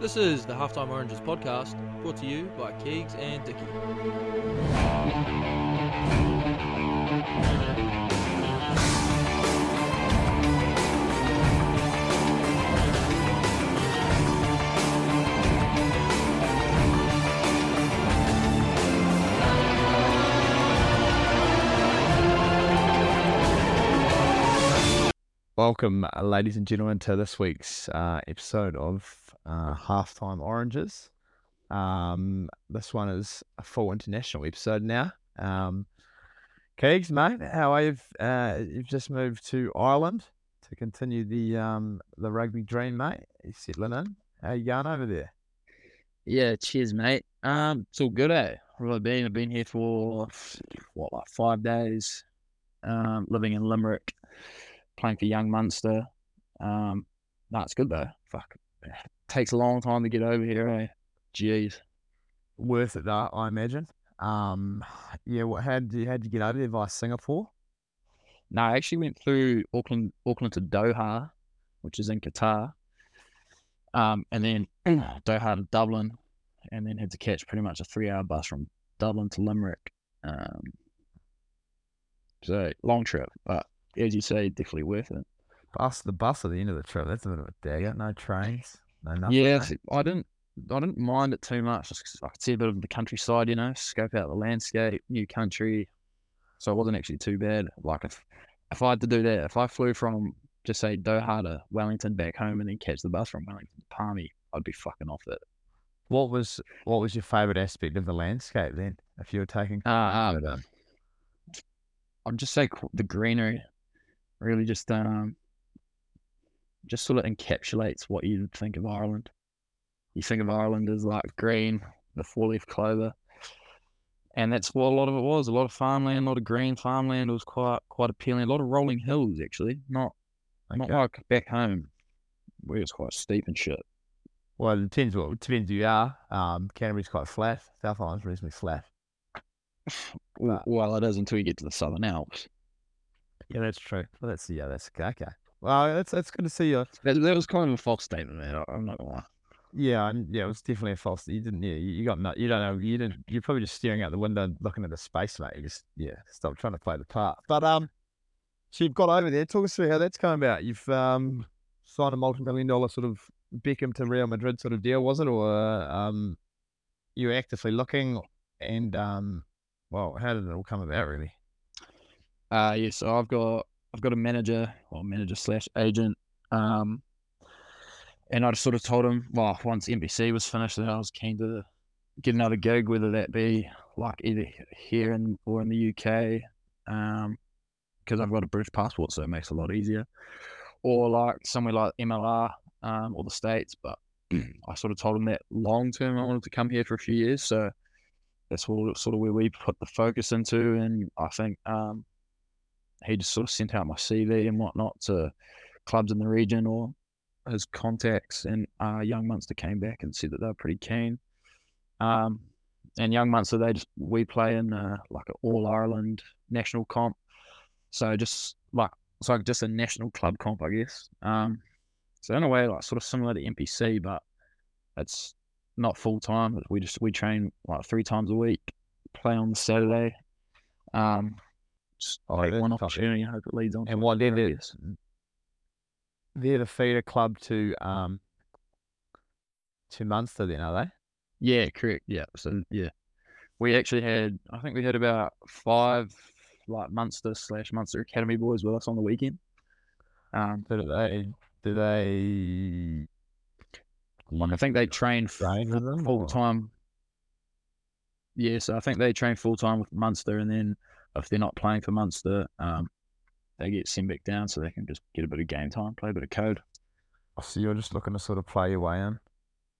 This is the Halftime Oranges podcast, brought to you by Keegs and Dicky. Welcome, uh, ladies and gentlemen, to this week's uh, episode of uh, Halftime Oranges. Um, this one is a full international episode now. Um, Keegs, mate, how are you? Uh, you've just moved to Ireland to continue the um, the rugby dream, mate. You settling in? How you going over there? Yeah, cheers, mate. Um, it's all good, eh? Where have been? I've been here for what, like five days. Um, living in Limerick, playing for Young Munster. Um, that's good though. Fuck, takes a long time to get over here, eh? Jeez. Worth it, though, I imagine. Um, yeah, what? How did you, how did you get over there via Singapore? No, I actually went through Auckland, Auckland to Doha, which is in Qatar. Um, and then Doha to Dublin, and then had to catch pretty much a three-hour bus from Dublin to Limerick. Um, so long trip, but as you say, definitely worth it. Bus, the bus at the end of the trip. That's a bit of a dagger. No trains, no. Yeah. I didn't, I didn't mind it too much. I could see a bit of the countryside, you know, scope out the landscape, new country. So it wasn't actually too bad. Like if, if I had to do that, if I flew from just say Doha to Wellington back home and then catch the bus from Wellington to Palmy, I'd be fucking off it. What was what was your favourite aspect of the landscape then? If you were taking Uh, um, I'd just say the greenery really just um just sort of encapsulates what you think of Ireland. You think of Ireland as like green, the four leaf clover. And that's what a lot of it was. A lot of farmland, a lot of green farmland. It was quite quite appealing. A lot of rolling hills actually. Not not like back home where it's quite steep and shit. well, it depends what it depends who you are. Um, Canterbury's quite flat. South Island's reasonably flat. Well, it is until you get to the Southern Alps. Yeah, that's true. Well, that's yeah, that's okay. okay. Well, that's that's good to see you. That, that was kind of a false statement, man. I- I'm not gonna lie. Yeah, and yeah, it was definitely a false. You didn't. Yeah, you you got no. You don't know. You didn't. You're probably just staring out the window, looking at the space, mate. You just yeah, stop trying to play the part. But um, so you've got over there. Talk us through how that's come about. You've um signed a multi-million dollar sort of Beckham to Real Madrid sort of deal, was it, or um, you were actively looking, and um, well, how did it all come about, really? Uh yeah, so I've got I've got a manager or manager slash agent. Um and I just sort of told him, well, once NPC was finished that I was keen to get another gig, whether that be like either here in or in the UK. Um because I've got a British passport, so it makes it a lot easier. Or like somewhere like MLR, um, or the States. But I sort of told him that long term I wanted to come here for a few years. So that's what, sort of where we put the focus into. And I think um, he just sort of sent out my CV and whatnot to clubs in the region or his contacts. And uh, Young Munster came back and said that they were pretty keen. Um, and Young Munster, they just we play in uh, like an All Ireland national comp, so just like it's like just a national club comp, I guess. Um, so in a way, like sort of similar to NPC, but it's not full time. We just we train like three times a week, play on the Saturday. Um, just Oh, take one opportunity and hope it leads on. And what then I it- They're the feeder club to um to Munster, then are they? Yeah, correct. Yeah. So yeah, we actually had I think we had about five like Munster slash Munster Academy boys with us on the weekend. Um, Do they? Do they? I think they train Train full time. Yeah, so I think they train full time with Munster, and then if they're not playing for Munster, um, they get sent back down so they can just get a bit of game time, play a bit of code. So you're just looking to sort of play your way in,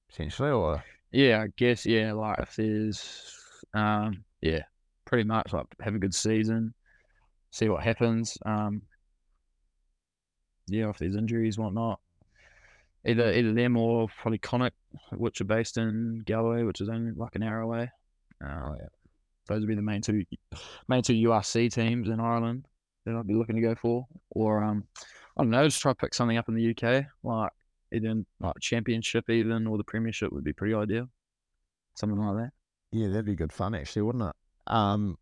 potentially, or Yeah, I guess yeah. Like if there's, um, yeah, pretty much like have a good season, see what happens. Um, yeah, if there's injuries, whatnot. Either either them or probably Connacht, which are based in Galway, which is only like an hour away. Uh, oh yeah, those would be the main two main two URC teams in Ireland that I'd be looking to go for. Or um, I don't know, just try to pick something up in the UK, like even like championship even or the premiership would be pretty ideal. Something like that. Yeah, that'd be good fun actually, wouldn't it? Um,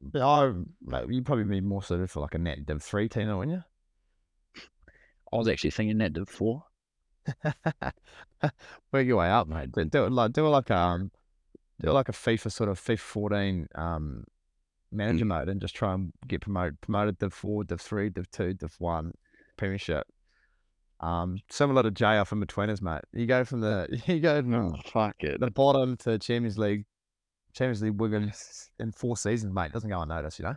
but I like, you'd probably be more suited for like a net div three team, wouldn't you? I was actually thinking that div four. Work your way up, mate. Do, do it like do it like um do like a FIFA sort of FIFA fourteen um manager mode and just try and get promoted promoted Div four, Div three, Div two, Div one, Premiership. Um, similar to in betweeners, mate. You go from the you go from Oh fuck it. the bottom to Champions League, Champions League Wiggins in four seasons, mate. Doesn't go unnoticed, you know.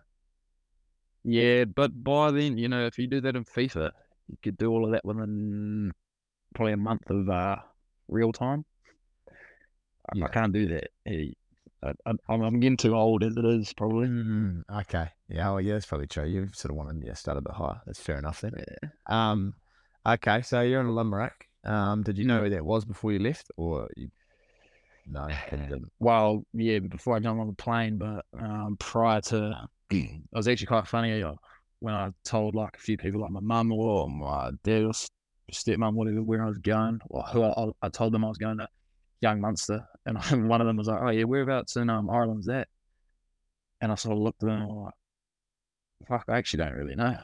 Yeah, but by then, you know, if you do that in FIFA, you could do all of that within probably a month of uh, real time. I- Yeah. I can't do that. Eh, I, I'm getting too old as it is, probably. Mm, okay. Yeah, well, yeah, that's probably true. You sort of wanted to start a bit higher. That's fair enough then. Um, okay, so you're in Limerick. Um, did you know where that was before you left, or you? No. Well, yeah, before I got on the plane, but um, prior to, it was actually quite funny uh, when I told like a few people, like my mum or my dad or stepmom, whatever, where I was going, or who I- I told them I was going to Young Munster, and one of them was like, "Oh yeah, whereabouts in um, Ireland's that?" And I sort of looked at them and I'm like, "Fuck, I actually don't really know."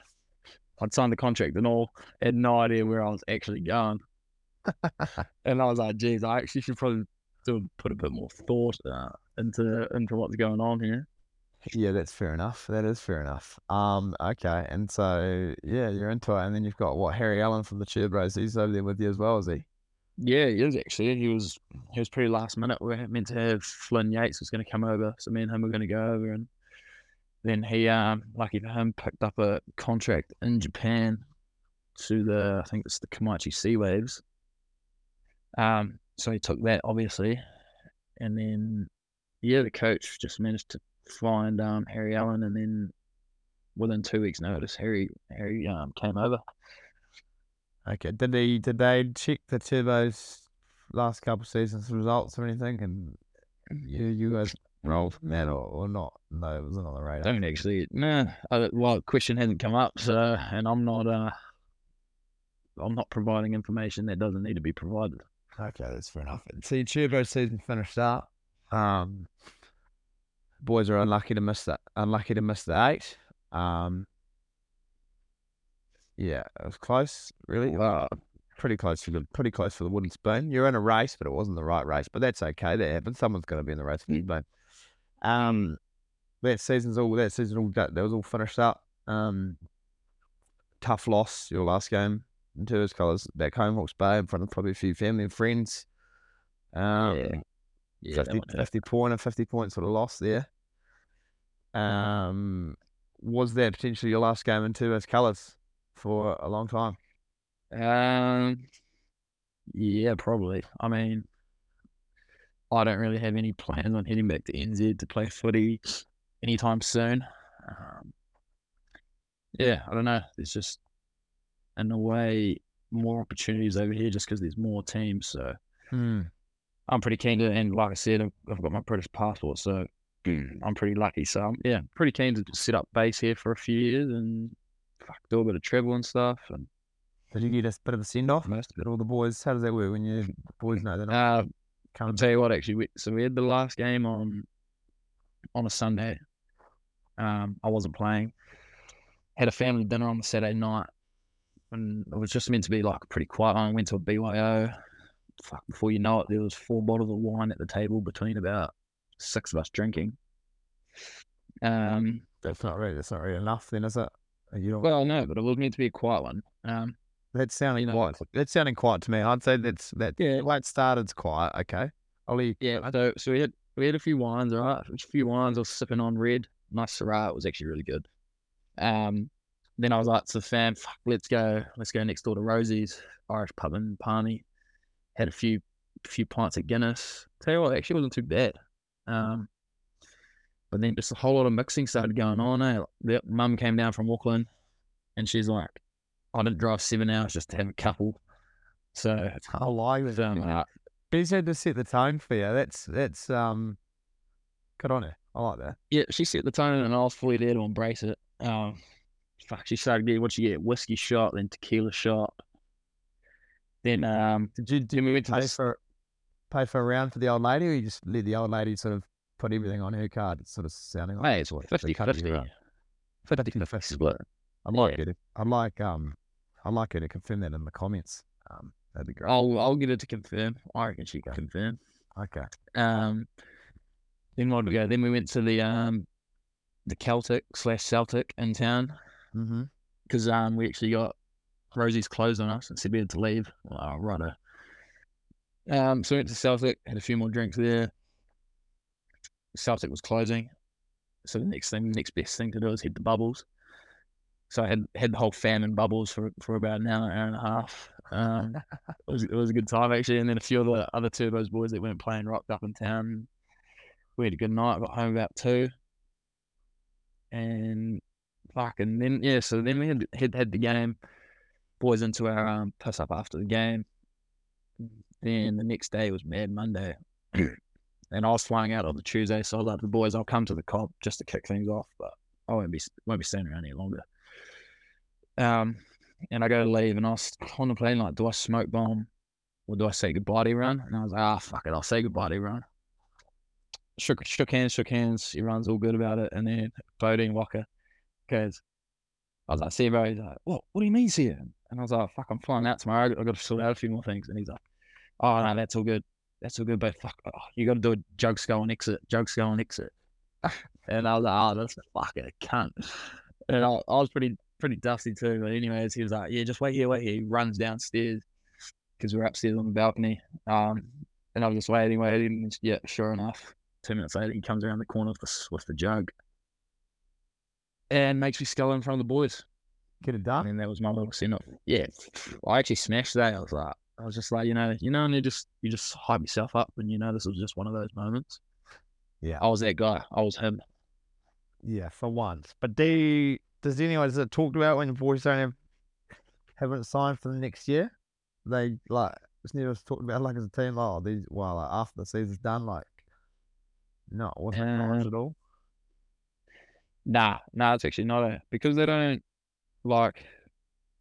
I'd signed the contract and all, had no idea where I was actually going, and I was like, "Geez, I actually should probably." to put a bit more thought uh, into into what's going on here. Yeah, that's fair enough. That is fair enough. Um, okay, and so yeah, you're into it, and then you've got what Harry Allen from the Turbos. He's over there with you as well, is he? Yeah, he is actually. He was he was pretty last minute. We are meant to have Flynn Yates was going to come over, so me and him were going to go over, and then he, um, lucky for him, picked up a contract in Japan to the I think it's the Kamaishi Sea Waves. Um, so he took that obviously, and then yeah, the coach just managed to find um Harry Allen, and then within two weeks' notice, Harry Harry um came over. Okay. Did they did they check the Turbos last couple seasons results or anything? And you you guys rolled from that or, or not? No, it wasn't on the I radar. don't actually. No, I, well, the question hasn't come up, so and I'm not. Uh, I'm not providing information that doesn't need to be provided. Okay, that's fair enough. So your turbo season finished up. Um, boys are unlucky to miss that. Unlucky to miss the eight. Um, yeah, it was close. Really, Uh, pretty close for the pretty close for the wooden spoon. You're in a race, but it wasn't the right race. But that's okay. That happens. Someone's going to be in the race for the spoon. Um, that season's all that season all that, that was all finished up. Um, tough loss your last game in Tours colours back home Hawke's Bay in front of probably a few family and friends. Um, yeah, yeah, that 50, one hurt. 50 point and 50 point sort of loss there. Um, was that potentially your last game in Tours colours for a long time? Um, yeah, probably. I mean, I don't really have any plans on heading back to NZ to play footy anytime soon. Um, yeah, I don't know. There's just, in a way, more opportunities over here just because there's more teams. So Hmm. I'm pretty keen to, and like I said, I've, I've got my British passport, so I'm pretty lucky. So I'm, yeah, pretty keen to just set up base here for a few years and fuck, do a bit of travel and stuff. And Did you get a bit of a send off? most of Did all the boys? How does that work when you boys know they're not Uh, I'll tell you what, actually, we, so we had the last game on on a Sunday. Um, I wasn't playing. Had a family dinner on the Saturday night, and it was just meant to be like pretty quiet I Went to a BYO. Fuck, before you know it, there was four bottles of wine at the table between about six of us drinking. Um, That's not really. That's not really enough. Then is it? You don't. well, no, but it was meant to be a quiet one. Um, that's sounding you know- quiet. That's sounding quiet to me. I'd say that's that. Yeah. Way it started's quiet. Okay. I'll leave. Yeah, so so we had we had a few wines, all right. A few wines. I was sipping on red, nice Syrah. It was actually really good. Um, then I was like to the fam, Fuck, let's go, let's go next door to Rosie's Irish pub in Palmy. Had a few few pints of Guinness. Tell you what, it actually wasn't too bad. Um, but then just a whole lot of mixing started going on. Eh? The mum came down from Auckland, and she's like, "I didn't drive seven hours just to have a couple." So I like it. um, uh, He's had to set the tone for you. That's that's um. Good on her. I like that. yeah, she set the tone and I was fully there to embrace it. Um, fuck, she started getting what you get whiskey shot, then tequila shot. then um, Did you did then we went to pay this, for pay for a round for the old lady, or you just let the old lady sort of put everything on her card? It's sort of sounding like mate, it's they 50 cut you 50. 50 50 split. I'd like Yeah. to, I'd like um I'd like her to confirm that in the comments. Um, that'd be great. I'll I'll get her to confirm. I reckon she can Okay. confirm. Okay. Um, then what did we go? Then we went to the um, the Celtic slash Celtic in town Mm-hmm. because um, we actually got Rosie's closed on us and said we had to leave. Oh, righto. Um, so we went to Celtic, had a few more drinks there. Celtic was closing, so the next thing, the next best thing to do is hit the bubbles. So I had had the whole fam in bubbles for for about an hour, hour and a half. Um, it was it was a good time actually, and then a few of the other two of those boys that weren't playing rocked up in town. We had a good night. Got home about two, and fuck, and then yeah. So then we had had, had the game. Boys into our um, piss up after the game. Then the next day was Mad Monday, and I was flying out on the Tuesday. So I was like, the boys, I'll come to the cop just to kick things off, but I won't be won't be staying around any longer. Um, and I go to leave, and I was on the plane like, do I smoke bomb or do I say goodbye to everyone? And I was like, ah, fuck it, I'll say goodbye to everyone. Shook shook hands, shook hands. Everyone's all good about it, and then Bodine Walker goes, I was like, see you, bro. He's like, what? What do you mean, see you? And I was like, fuck, I'm flying out tomorrow. I've got to sort out a few more things. And he's like, oh no, that's all good. That's all good, but fuck, oh, you got to do a jug skull and exit, jug skull and exit. and I was like, oh, that's a fucking cunt. And I, I was pretty pretty dusty too. But anyways, he was like, yeah, just wait here, wait here. He runs downstairs because we're upstairs on the balcony. Um, and I was just waiting, waiting. And yeah, sure enough, two minutes later, he comes around the corner with the, with the jug and makes me skull in front of the boys. Get it done. And that was my little send off. Yeah, I actually smashed that. I was like, I was just like, you know, you know, and you just you just hype yourself up, and you know, this was just one of those moments. Yeah. I was that guy. I was him. Yeah, for once. But do you, does anyone is it talked about when the boys don't have haven't signed for the next year? They like it's never talked about like as a team like oh, these well like, after the season's done like no it wasn't Uh, acknowledged at all. Nah, nah, it's actually not a because they don't like.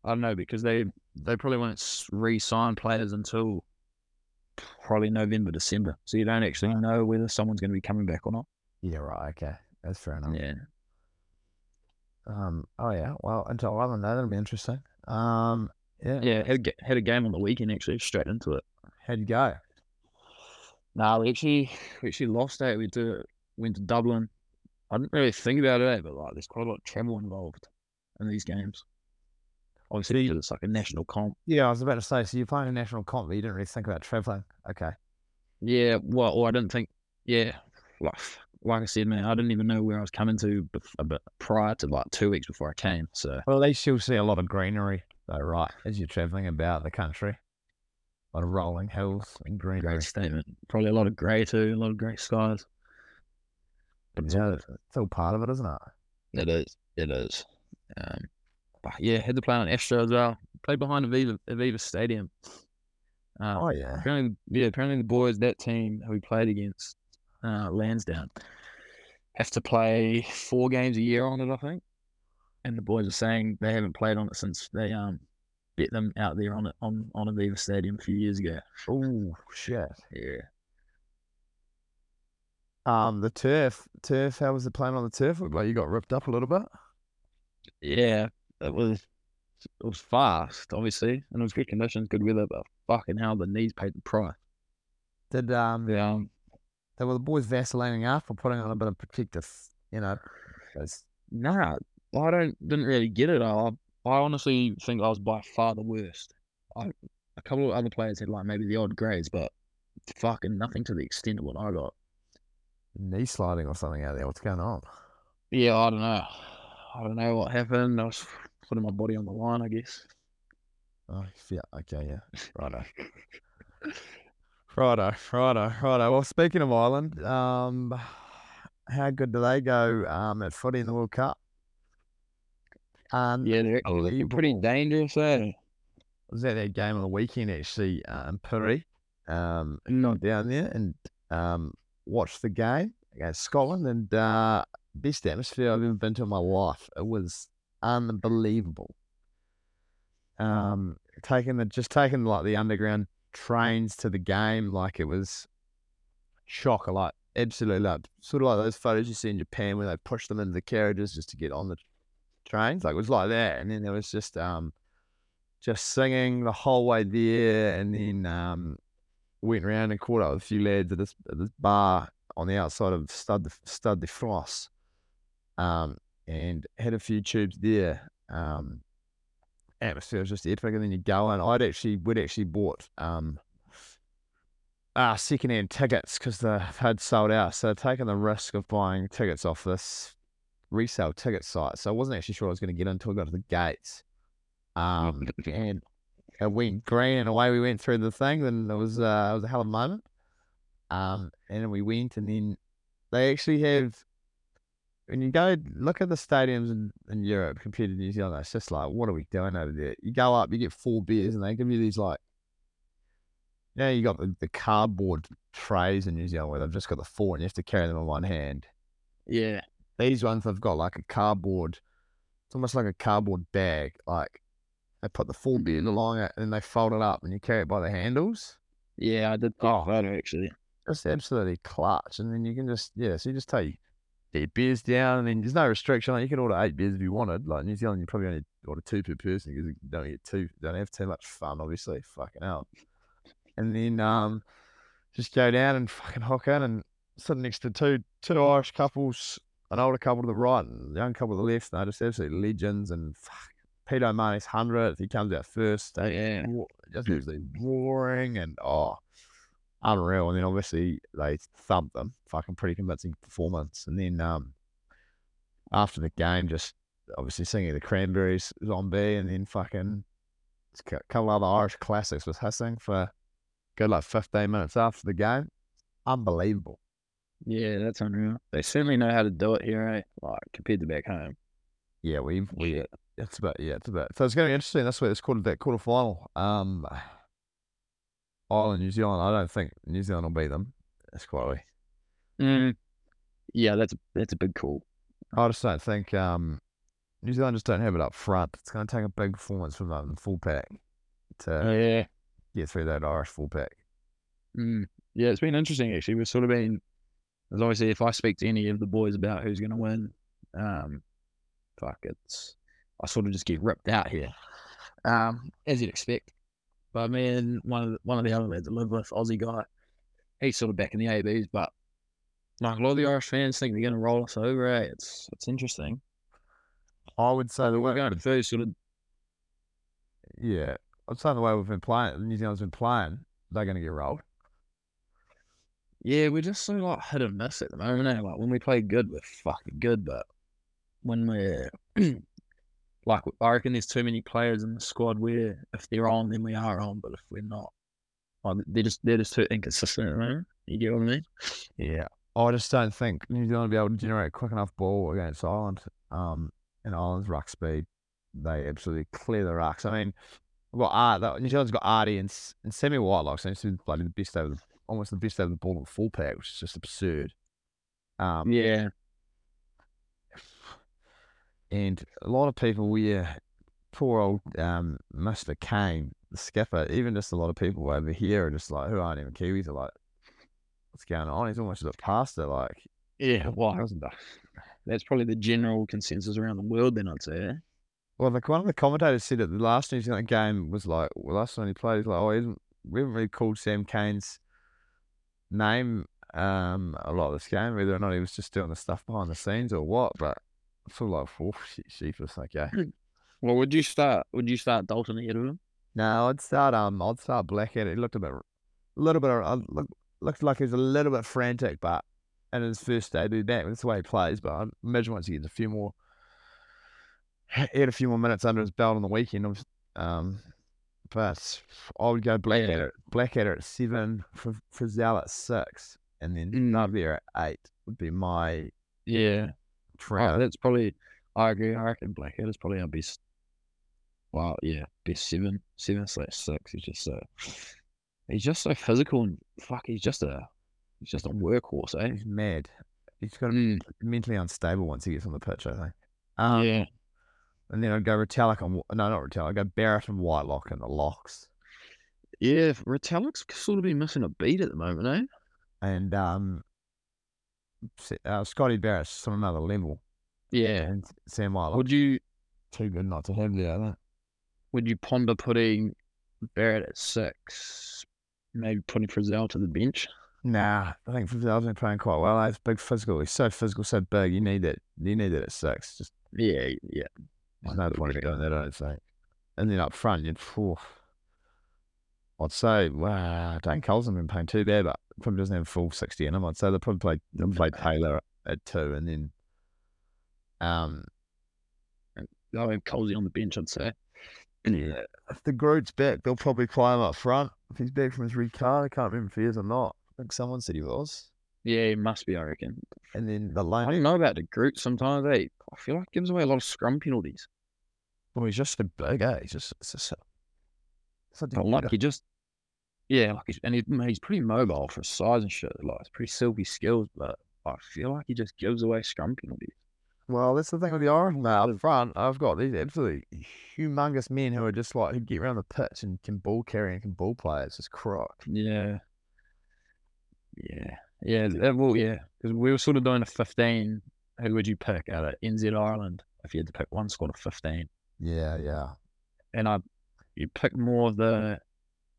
I don't know because they they probably won't re-sign players until probably November, December. So you don't actually know whether someone's going to be coming back or not. Yeah, right, okay. That's fair enough. Yeah. Um oh yeah, well until other than that that'll be interesting. Um yeah. Yeah, had a, had a game on the weekend actually, straight into it. How'd you go? Nah, we actually we actually lost it. We did, went to Dublin. I didn't really think about it, but like there's quite a lot of travel involved in these games. Obviously, because it's like a national comp. Yeah, I was about to say, so you're playing a national comp, but you didn't really think about travelling. Okay. Yeah, well, or I didn't think. Yeah, like like I said, man, I didn't even know where I was coming to a bit prior to like two weeks before I came. So Well, at least you'll see a lot of greenery, though, right? As you're traveling about the country, a lot of rolling hills and greenery. great statement. Probably a lot of grey too, a lot of grey skies. But it's Yeah, all- it's all part of it, isn't it? It is. It is. Um, but yeah, had to play on Astro as well. Played behind Aviva, Aviva Stadium. Uh, Oh yeah. apparently, yeah, apparently the boys that team who we played against, uh, Lansdowne, have to play four games a year on it. I think, and the boys are saying they haven't played on it since they um bet them out there on it on on Aviva Stadium a few years ago. Oh shit. Yeah. Um, the turf, turf. How was the playing on the turf? Looked like you got ripped up a little bit. Yeah, it was it was fast, obviously, and it was good conditions, good weather, but fucking hell, the knees paid the price. Did um, Yeah, um, they were the boys vaselining up or putting on a bit of protective, you know? those- nah, I don't didn't really get it. I I honestly think I was by far the worst. I a couple of other players had like maybe the odd grades, but fucking nothing to the extent of what I got. knee sliding or something out there. What's going on? Yeah, I don't know. I don't know what happened. I was putting my body on the line, I guess. Oh yeah. Okay. Yeah. Righto. Righto. Righto. Righto. Well, speaking of Ireland, um, how good do they go um at footy in the World Cup? Um, Yeah, they're, they're pretty dangerous. Eh? was at that game on the weekend actually uh, in Piri, um, Not down there, and um, watched the game against Scotland, and uh, best atmosphere I've ever been to in my life. It was unbelievable. Um, taking the just taking like the underground trains to the game like it was shocker, like absolutely like sort of like those photos you see in Japan where they push them into the carriages just to get on the trains. Like it was like that, and then there was just um just singing the whole way there, and then um went around and caught up with a few lads at this, at this bar on the outside of Stade de, Stade de France, um, and had a few tubes there. Um, atmosphere was just epic, and then you go and I'd actually we'd actually bought um uh, secondhand tickets because they had sold out. So taking the risk of buying tickets off this resale ticket site. So I wasn't actually sure I was going to get until I got to the gates. Um, and it went green and away we went through the thing. And it was uh, it was a hell of a moment. Um, and we went, and then they actually have. When you go look at the stadiums in, in Europe compared to New Zealand, it's just like, what are we doing over there? You go up, you get four beers, and they give you these like yeah, you got the, the cardboard trays in New Zealand where they've just got the four and you have to carry them in one hand. Yeah. These ones they've got like a cardboard, it's almost like a cardboard bag. Like they put the four beer along it and then they fold it up and you carry it by the handles. Yeah, I did oh, that actually. It's absolutely clutch. And then you can just, yeah, so you just take your beers down and then there's no restriction. Like you can order eight beers if you wanted. Like New Zealand, you probably only order two per person because you don't get too, don't have too much fun, obviously. Fucking hell and then um, just go down and fucking hook in and sit next to two two Irish couples, an older couple to the right and a young couple to the left. They're just absolutely legends and fuck, Peter O'Mahony's hundredth. He comes out first. Yeah, just absolutely roaring and oh, unreal. And then obviously they thumped them, fucking pretty convincing performance. And then um, after the game, just obviously singing the Cranberries zombie, and then fucking a couple other Irish classics was hissing for good like 15 minutes after the game. Unbelievable. Yeah, that's unreal. They certainly know how to do it here, eh? Like compared to back home. Yeah, we've we it's about yeah, it's about so it's gonna be interesting. That's why it's called that quarter final. Um Ireland, New Zealand, I don't think New Zealand will beat them. That's quite mm. Yeah, that's that's a big call. I just don't think um New Zealand just don't have it up front. It's gonna take a big performance from them full pack to oh, yeah get through that Irish fullback. Mm. Yeah, it's been interesting actually. We've sort of been, as obviously, if I speak to any of the boys about who's going to win, um, fuck, it's I sort of just get ripped out here, um, as you'd expect. But me and one of the, one of the other lads I live with, Aussie guy, he's sort of back in the ABs, but like a lot of the Irish fans think they're going to roll us over. Eh? It's it's interesting. I would say the we're going to first sort of. Yeah, I'm saying the way we've been playing, New Zealand's been playing, they're going to get rolled. Yeah, we're just so like hit and miss at the moment. Eh? Like when we play good, we're fucking good, but when we're like, I reckon there's too many players in the squad where if they're on, then we are on, but if we're not, like, they're just they're just too inconsistent. Right? You get what I mean? Yeah, I just don't think New Zealand will be able to generate quick enough ball against Ireland. Um, and Ireland's ruck speed, they absolutely clear the rucks. I mean, We've got Art. New Zealand's got Artie and, and Sammy Whitelock seems to be bloody the best over the, almost the best over the ball in full pack, which is just absurd. Um, yeah. And a lot of people, yeah, poor old um, Mr. Cane, the skipper, even just a lot of people over here are just like, who aren't even Kiwis, are like, what's going on? He's almost looked past it. Like, yeah, why? Well, wasn't that? That's probably the general consensus around the world, then I'd say. Well, like one of the commentators said that the last New Zealand game was like, well, last time he played, he's like, oh, he we haven't really called Sam Cane's name um, a lot of this game, whether or not he was just doing the stuff behind the scenes or what. But Feel like, was like, yeah. Well, would you start? Would you start Dalton ahead of him? No, I'd start. Um, I'd start Blackadder. He looked a bit, a little bit. Uh, look, looked like he was a little bit frantic, but in his first debut back, that's the way he plays. But I imagine once he gets a few more he had a few more minutes under his belt on the weekend. Um, but I would go Blackadder, Blackadder at seven, for Frizzell at six, and then mm. At eight would be my yeah. Oh, that's probably I agree. I reckon Blackadder's probably our best. Well, yeah, best seven, seven slash six. He's just so he's just so physical and fuck. He's just a he's just a workhorse. Eh? He's mad. He's got to mm. be mentally unstable once he gets on the pitch. I think. Um, yeah. And then I'd go Retallick on, no, not Retallick, I'd go Barrett and Whitelock in the locks. Yeah, Retallick's sort of been missing a beat at the moment, eh? And um, uh, Scotty Barrett's on another level. Yeah. And Sam Whitelock, Would you too good not to have there, I think. would you ponder putting Barrett at six? Maybe putting Frizzell to the bench? Nah, I think Frizzell's been playing quite well. He's big physical. He's so physical, so big. You need it. You need it at six. Just Yeah, yeah. there's no point in doing that, I don't think. And then up front, you'd, phew, I'd say, wow, Dane Cole's not been playing too bad, but probably doesn't have full 60 in him. I'd say they'll probably play, they'll play Taylor at two and then, um, I'll have Colsey on the bench, I'd say. yeah, if de Groot's back, they'll probably play him up front. If he's back from his red card, I can't remember if he is or not. I think someone said he was. Yeah, he must be, I reckon. And then the I don't know about de Groot sometimes, eh? I feel like he gives away a lot of scrum penalties. well, he's just a big, eh? He's just, it's just it's But like he just, yeah, like he's, and he, he's pretty mobile for his size and shit. Like it's pretty silky skills, but I feel like he just gives away scrum penalties. Well, that's the thing with the Orange mate up front. I've got these absolutely humongous men who are just like who get around the pitch and can ball carry and can ball play. It's just crock. Yeah, yeah, yeah. that- uh, well, yeah, because we were sort of doing a fifteen. Who would you pick out of NZ Ireland if you had to pick one squad of fifteen? Yeah, yeah. And I, you pick more of the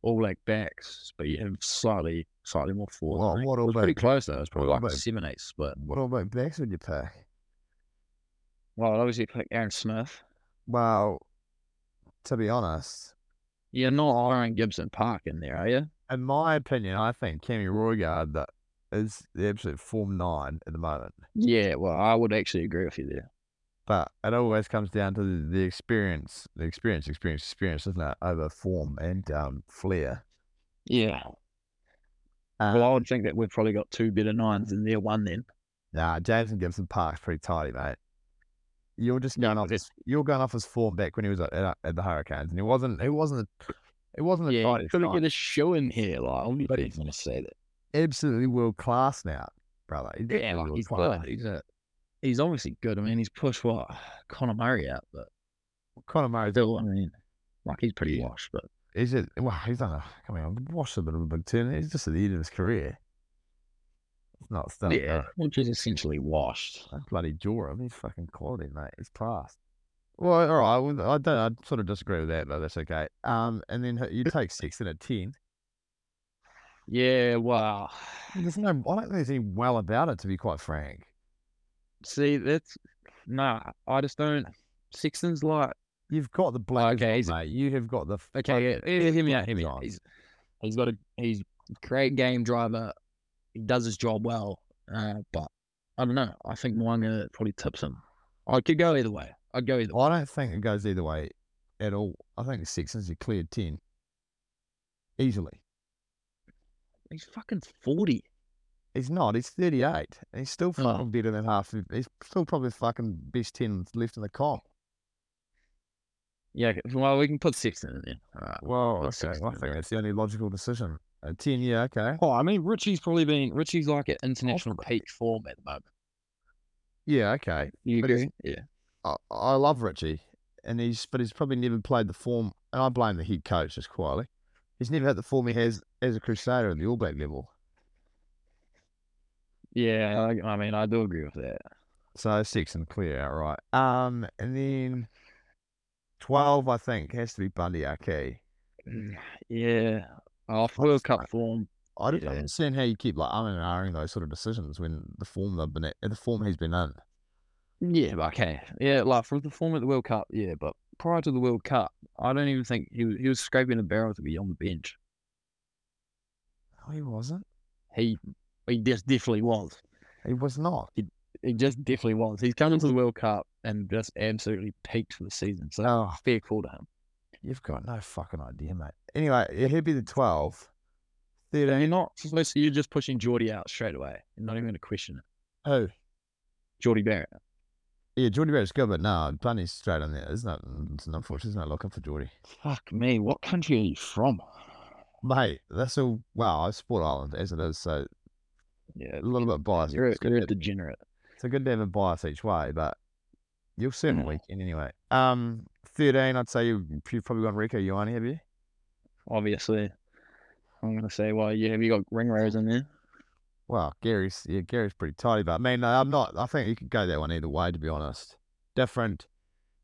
All Black backs, but you have slightly, slightly more forward. Well, what it was pretty close though. It was probably like a about- seven eight split. What about backs would you pick? Well, I'd obviously pick Aaron Smith. Well, to be honest, You're not Aaron Gibson Park in there, are you? in my opinion, I think Cammy Roigard that is the absolute form nine at the moment. Yeah, well, I would actually agree with you there. But it always comes down to the, the experience, the experience, experience, experience, isn't it? Over form and um, flair. Yeah. Uh, Well, I would think that we've probably got two better nines in there, one then. Nah, Jamison Gibson Park's pretty tidy, mate. You're just going Yeah, off his, you're going off his form back when he was at, at, at the Hurricanes, and he wasn't. He wasn't. A, it wasn't a Yeah, couldn't get a show in here. Like, everybody's going to say that. absolutely world class now, brother. He's Yeah, like he's class. good. He's a, he's obviously good. I mean, he's pushed what Conor Murray out, but Conor Murray still, I mean, like he's pretty Yeah. washed. But He's just, well, he's done a. I mean, I've watched a bit of a big turn. He's just at the end of his career. It's not still. yeah, which is essentially washed. That bloody Joram, he's fucking quality, mate. He's class. Well, all right. Well, I don't. I sort of disagree with that, but that's okay. Um, and then you take Sexton a ten. Yeah, well, There's no. I don't think there's any well about it, to be quite frank. See, that's no, I just don't. Sexton's like You've got the black, okay, he's- mate. You have got the. Okay, yeah, yeah, hear me out, hear me out. He's he's got a he's great game driver. He does his job well, uh, but I don't know. I think Mo'unga probably tips him. I could go either way. I'd go either. way. I don't think it goes either way at all. I think Sexton's a clear ten. Easily. He's fucking forty. He's not. He's 38. And he's still Oh. fucking better than half. He's still probably fucking best 10 left in the comp. Yeah. Well, we can put six in there. All right. Well, That's okay. I think that's the only logical decision. A 10, yeah, okay. Oh, I mean, Richie's probably been Richie's like at international Possibly. peak form at the moment. Yeah, okay. You But agree? Yeah. I, I love Richie, and he's but he's probably never played the form. And I blame the head coach just quietly. He's never had the form he has as a Crusader at the All Black level. Yeah. I, I mean, I do agree with that. So six and clear outright. Um, and then twelve, I think, has to be Bundee Aki. Yeah. Off World Cup form. I don't Yeah. understand how you keep like umming and ahhing those sort of decisions when the form they've been at, the form he's been in. Yeah, but okay. Yeah, like for the form at the World Cup, yeah, but prior to the World Cup, I don't even think he was, he was scraping a barrel to be on the bench. No, he wasn't. He he just definitely was. He was not. He just definitely was. He's come into the World Cup and just absolutely peaked for the season. So Oh, fair call to him. you've got no fucking idea, mate. Anyway, he'd be the 12. So 13. you're not to, you're just pushing Jordie out straight away. You're not even going to question it. Who? Jordie Barrett. Yeah, Jordie Barrett's good, but no, Bunny's straight on there. there. Isn't it? It's unfortunate. There's no looking for Jordie. Fuck me. What country are you from? Mate, that's all. Well, I support Ireland as it is, so Yeah, a little bit biased. you're, It's you're a to, degenerate. it's a good to have a bias each way, but You'll certainly Mm. weekend anyway. Um, thirteen. I'd say you you've probably gone Rieko Ioane, have you? Obviously, I'm gonna say, well, yeah, have you got Ringrose in there? Well, Garry's yeah, Garry's pretty tidy, but I mean, I'm not. I think you could go that one either way. To be honest, different,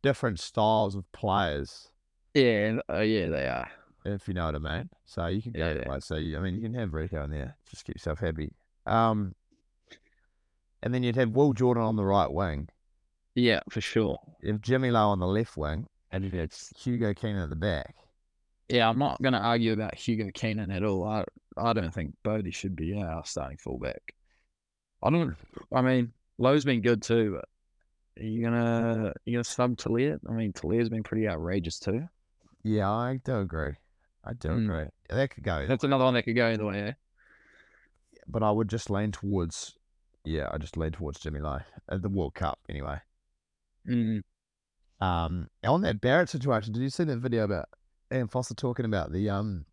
different styles of players, Yeah, uh, yeah, they are. if you know what I mean. So you can go that Yeah. way. So you, I mean, you can have Rieko in there. Just keep yourself happy. Um, and then you'd have Will Jordan on the right wing, Yeah, for sure. If Jimmy Lowe on the left wing, and it's Hugo Keenan at the back. Yeah, I'm not gonna argue about Hugo Keenan at all. I I don't think Bodie should be our starting fullback. I don't. I mean, Lowe's been good too, but are you gonna you gonna sub Telea? I mean, Telea's been pretty outrageous too. Yeah, I do agree. I do Mm. agree. That could go, That's another one that could go either way. Eh? But I would just lean towards. Yeah, I just lean towards Jimmy Lowe at the World Cup anyway. Mm. Um, on that Barrett situation, did you see that video about Ian Foster talking about the um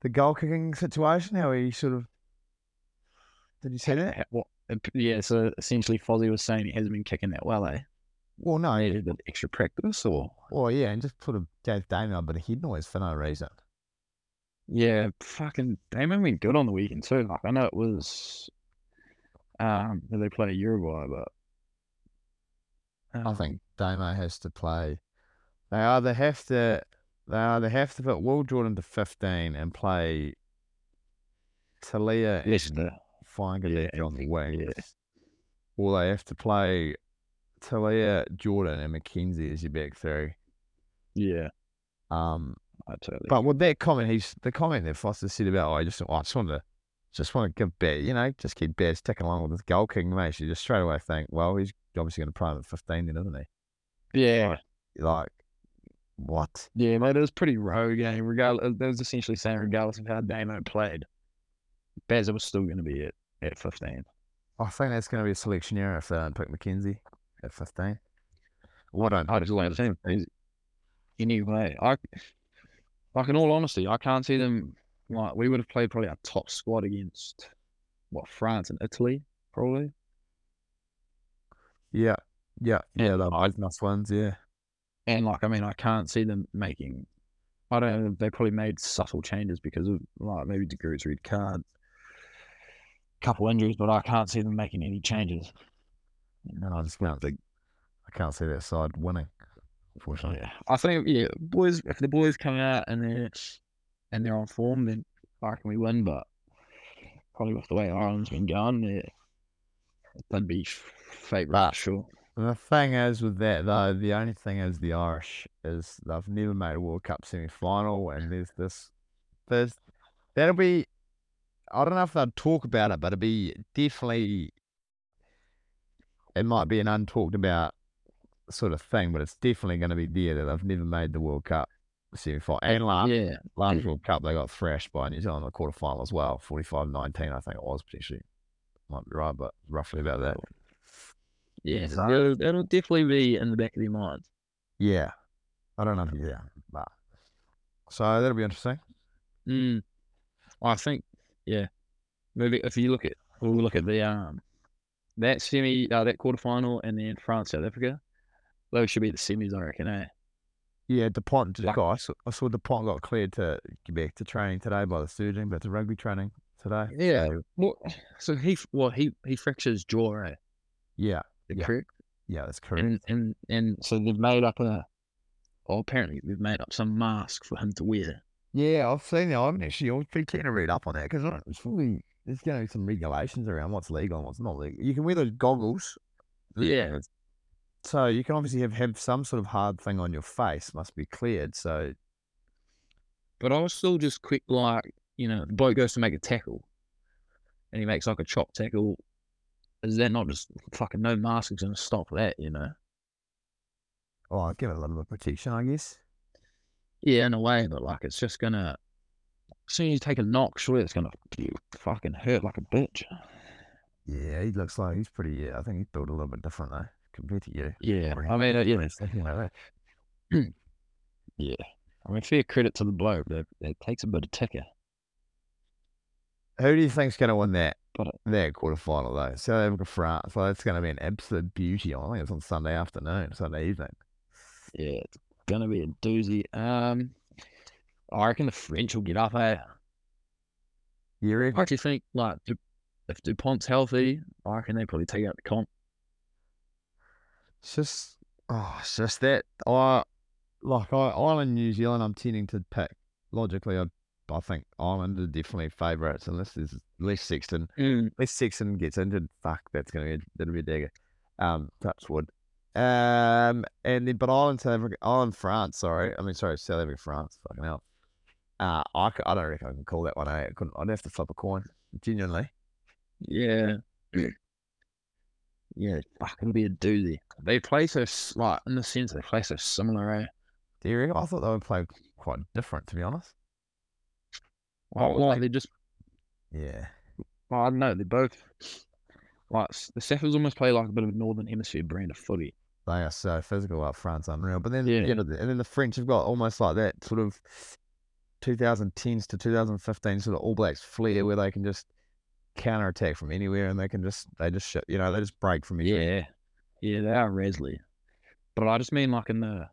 the goal kicking situation? How he sort of did you see that? Ha- What? uh, Yeah. So essentially, Fozzie was saying he hasn't been kicking that well. Eh? Well, no, he, Needed the extra practice, or well, yeah, and just sort of gave Damian a bit of head noise for no reason. Yeah, fucking Damon been good on the weekend too. Like I know it was, um, they played Uruguay, but I um, think Damo has to play. They either have to, they either have to put Will Jordan to fifteen and play Telea Yes, and Feingold yeah, on the wing, yeah. or they have to play Telea, Jordan, and McKenzie as your back three. yeah, Um, But with that comment, he's the comment that Foster said about, oh, I just, oh, I just want to, just want to give Bears, you know, just keep Bears ticking along with his goal kicking, mate. You just straight away think, well, he's obviously going to him at fifteen, then, isn't he? yeah, Like, what? yeah, mate, it was pretty rogue game. Regardless, that was essentially saying regardless of how Damo played, Bazza was still going to be at at fifteen. I think that's going to be a selection error if they don't pick McKenzie at 15. Well, I don't. I just like the same. He's- Anyway, I, like in all honesty, I can't see them. Like we would have played probably our top squad against what France and Italy, probably. Yeah. Yeah. Yeah. Both nice ones. Yeah. And like, I mean, I can't see them making. I don't know. They probably made subtle changes because of like maybe de Groot's red card, couple injuries, but I can't see them making any changes. No, I just can't think. I can't see that side winning, unfortunately. Yeah, I think yeah, boys. If the boys come out and they're and they're on form, then I reckon we win. But probably with the way Ireland's been going, yeah, they'd be favourite But- for sure. The thing is with that though, the only thing is the Irish is they've never made a World Cup semi final and there's this there's that'll be I don't know if they'd talk about it, but it'd be definitely it might be an untalked about sort of thing, but it's definitely gonna be there that they've never made the World Cup semi final. And last Yeah, last World Cup they got thrashed by New Zealand in the quarter final as well, 45-19 I think it was potentially. Might be right, but roughly about that. yeah, so it'll, it'll definitely be in the back of their minds. Yeah. I don't know. Yeah. But. So that'll be interesting. Mm. I think, yeah. Maybe if you look at, we'll look at the um, that semi, uh, that quarterfinal, and then France South Africa. Those should be the semis, I reckon. Eh? Yeah, Dupont just got, I saw, I saw Dupont got cleared to get back to training today by the surgeon, but to rugby training today. Yeah. Well, so he, well, he he fractures his jaw, eh? Yeah. Yeah. Correct. Yeah, that's correct. And and and so they've made up a, well, apparently they've made up some mask for him to wear. yeah, I've seen that. I haven't actually, I've been keen to read up on that because it's probably, there's going to be some regulations around what's legal and what's not legal. You can wear those goggles. Yeah. So you can obviously have, have some sort of hard thing on your face, must be cleared. So But I was still just quick, like you know, the bloke goes to make a tackle, and he makes like a chop tackle. Is that not just fucking no mask is going to stop that? You know. oh, I'll give it a little bit of protection, I guess. Yeah, in a way, but like it's just gonna. As soon as you take a knock, surely it's gonna fucking hurt like a bitch. Yeah, he looks like he's pretty. Yeah, I think he's built a little bit different though to. Yeah, I mean, uh, yeah, something like that. yeah. I mean, fair credit to the bloke that that takes a bit of ticker. Who do you think's going to win that? But Their quarterfinal though. South Africa, France. So that's going to be an absolute beauty. I think it's on Sunday afternoon, Sunday evening. yeah, it's gonna be a doozy. Um, I reckon the French will get up. Eh? You reckon? I actually think like if Dupont's healthy, I reckon they probably take out the comp. It's just, oh, it's just that. I like I, Ireland, New Zealand. I'm tending to pick logically. I, I think Ireland are definitely favourites unless there's less Sexton. Unless Sexton gets injured, fuck, that's gonna be that'll be a dagger. Um, touch wood. Um, and then but Ireland, South Africa, Ireland, France. Sorry, I mean sorry, South Africa, France. Fucking hell. Uh, I don't reckon I can call that one. Eh? I couldn't, I'd have to flip a coin. Genuinely. Yeah. Yeah, fuck, it'll be a doozy. They play so like in the sense they play so similar, eh? Do you reckon? I thought they would play quite different, to be honest. Well, like, they just, Yeah. well, I don't know, they both like the Saffers almost play like a bit of a Northern Hemisphere brand of footy. They are so physical up front's unreal. But then Yeah. you know, and then the French have got almost like that sort of 2010s to 2015 sort of All Blacks flair where they can just counter attack from anywhere and they can just they just shit, you know they just break from anywhere. Yeah, yeah, they are Resley, but I just mean like in the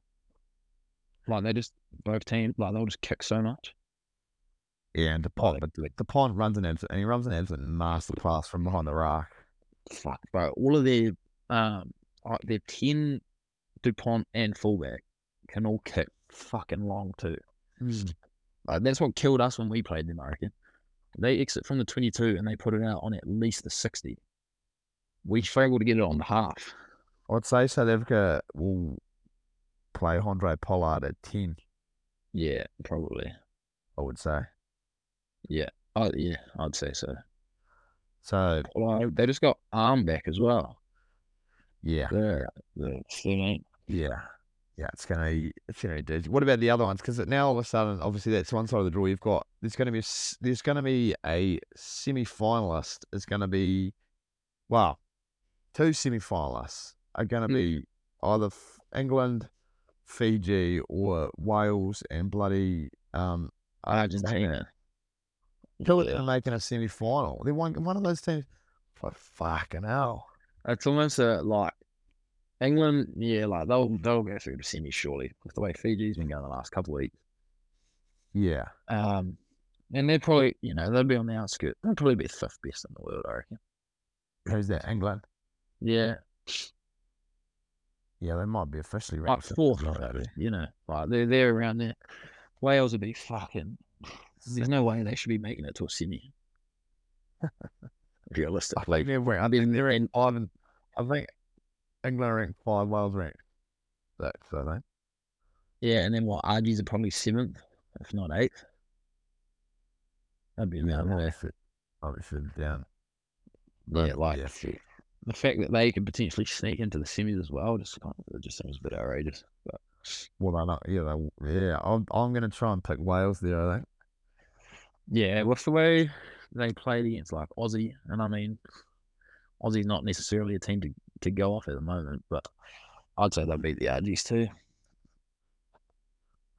like they just both teams like they'll just kick so much. Yeah, and Dupont, but like, Dupont runs an absolute and he runs an absolute masterclass from behind the rock. Fuck, bro, all of their um, like their ten Dupont and fullback can all kick fucking long too. Like, that's what killed us when we played them, I reckon. They exit from the 22 and they put it out on at least the 60. We struggled to get it on the half. I'd say South Africa will play Andre Pollard at 10, Yeah, probably. I would say. Yeah. Oh, yeah, I'd say so. So, Well, they just got Am back as well. yeah. They're, they're 13. Yeah. Yeah, it's gonna it's gonna do. What about the other ones? Because now all of a sudden, obviously, that's one side of the draw. You've got there's gonna be there's gonna be a semi finalist. Is gonna be, well, two semi finalists are gonna Hmm. be either England, Fiji, or Wales and bloody um Argentina. Who are making a semi final? They one one of those teams. Like fucking hell. It's almost a, like England, yeah, like they'll they'll go through the semi surely with the way Fiji's been going the last couple of weeks. Yeah. Um, and they're probably, you know, they'll be on the outskirts. They'll probably be fifth best in the world, I reckon. Who's that? England. Yeah, Yeah, they might be officially like ranked fifth fourth, you know, like they're they're around there. Wales would be fucking. There's no way they should be making it to a semi. Realistically, Like they're. I mean, they're in. I think England ranked five, Wales ranked six. I think. yeah, and then what? Argies are probably seventh, if not eighth. That'd be about there. obviously, obviously down. Yeah, like yeah. the fact that they could potentially sneak into the semis as well just kind of, it just seems a bit outrageous. But Well, they're not. Yeah, they, yeah. I'm, I'm going to try and pick Wales there. I think. yeah, with the way they played against like Aussie, and I mean, Aussie's not necessarily a team to, to go off at the moment, but I'd say they'll beat the Argies too.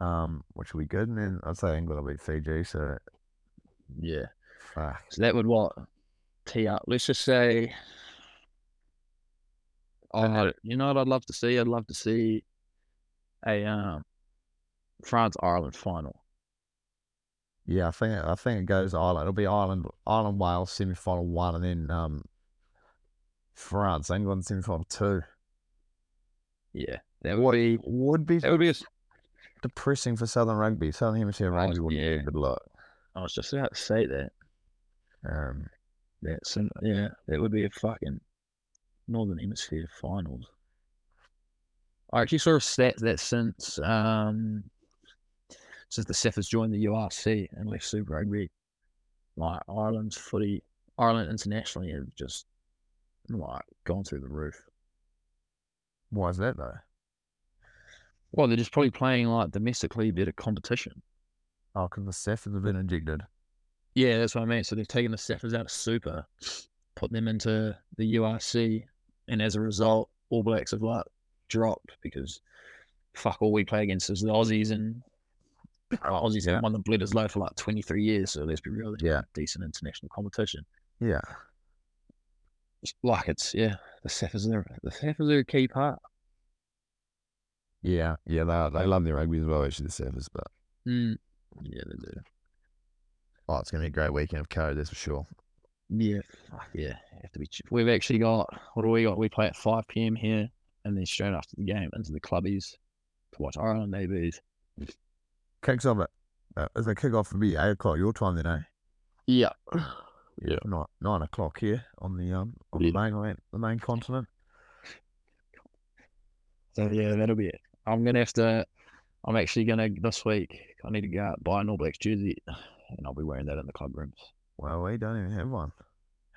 Um, which will be good. And then I'd say England will beat Fiji. So, Yeah, fuck. so that would what tee up. Let's just say, oh, you know what I'd love to see? I'd love to see a um, France Ireland final. Yeah, I think I think it goes Ireland. It'll be Ireland, Ireland, Wales semi final one, and then um, France, England final two. Yeah, that would be Would be that would be a, depressing for Southern Rugby. Southern Hemisphere Rugby would yeah. be a good luck. I was just about to say that. Um, That's an, yeah, that would be a fucking Northern Hemisphere finals. I actually saw a stat that since um since the Saffers joined the URC and left Super Rugby, like Ireland's footy, Ireland internationally have just like gone through the roof. why is that though? Well, they're just probably playing like domestically a bit of competition. Oh, because the Saffers have been injected. Yeah, that's what I mean. So they've taken the Saffers out of Super, put them into the URC, and as a result, All Blacks have like dropped because fuck all we play against is the Aussies and oh, Aussies Yeah. have won the Bledisloe for like twenty three years. So let's be real, Yeah. decent international competition. Yeah. Like it's yeah, the Saffers are the Saffers are a key part. Yeah, yeah, they are, they love their rugby as well, actually, the Surfers. But Mm. Yeah, they do. oh, it's going to be a great weekend of code, that's for sure. Yeah, fuck yeah, have to be. We've actually got what do we got? We play at five pm here, and then straight after the game into the clubbies to watch Ireland debuts. Kicks off it. uh, as they kick off, for me 8 o'clock your time then, eh? Yeah, Yeah. Nine, 9 o'clock here on the um on Yeah. the mainland, the main continent. so yeah, that'll be it. I'm gonna have to. I'm actually gonna this week. I need to go out buy an All Blacks jersey, and I'll be wearing that in the club rooms. Well, we don't even have one.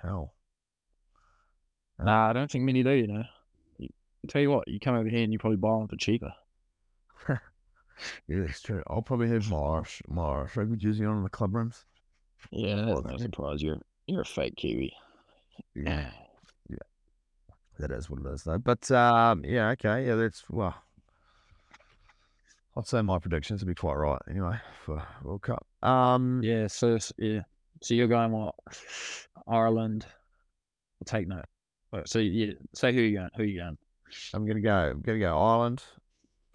Hell. Yeah. Nah, I don't think many do. You know. You, tell you what, you come over here and you probably buy one for cheaper. Yeah, that's true. I'll probably have my Irish, my Irish rugby jersey on in the club rooms. Yeah, Well, that's no surprise. You're you're a fake Kiwi. Yeah. yeah. That is what it is, though. But um, yeah, okay, yeah, that's well. I'd say my predictions would be quite right anyway for World Cup. Um, Yeah, so yeah, so you're going what? Ireland. I'll take note. Wait, So yeah, say who you going? Who you going? I'm gonna go. I'm gonna go Ireland.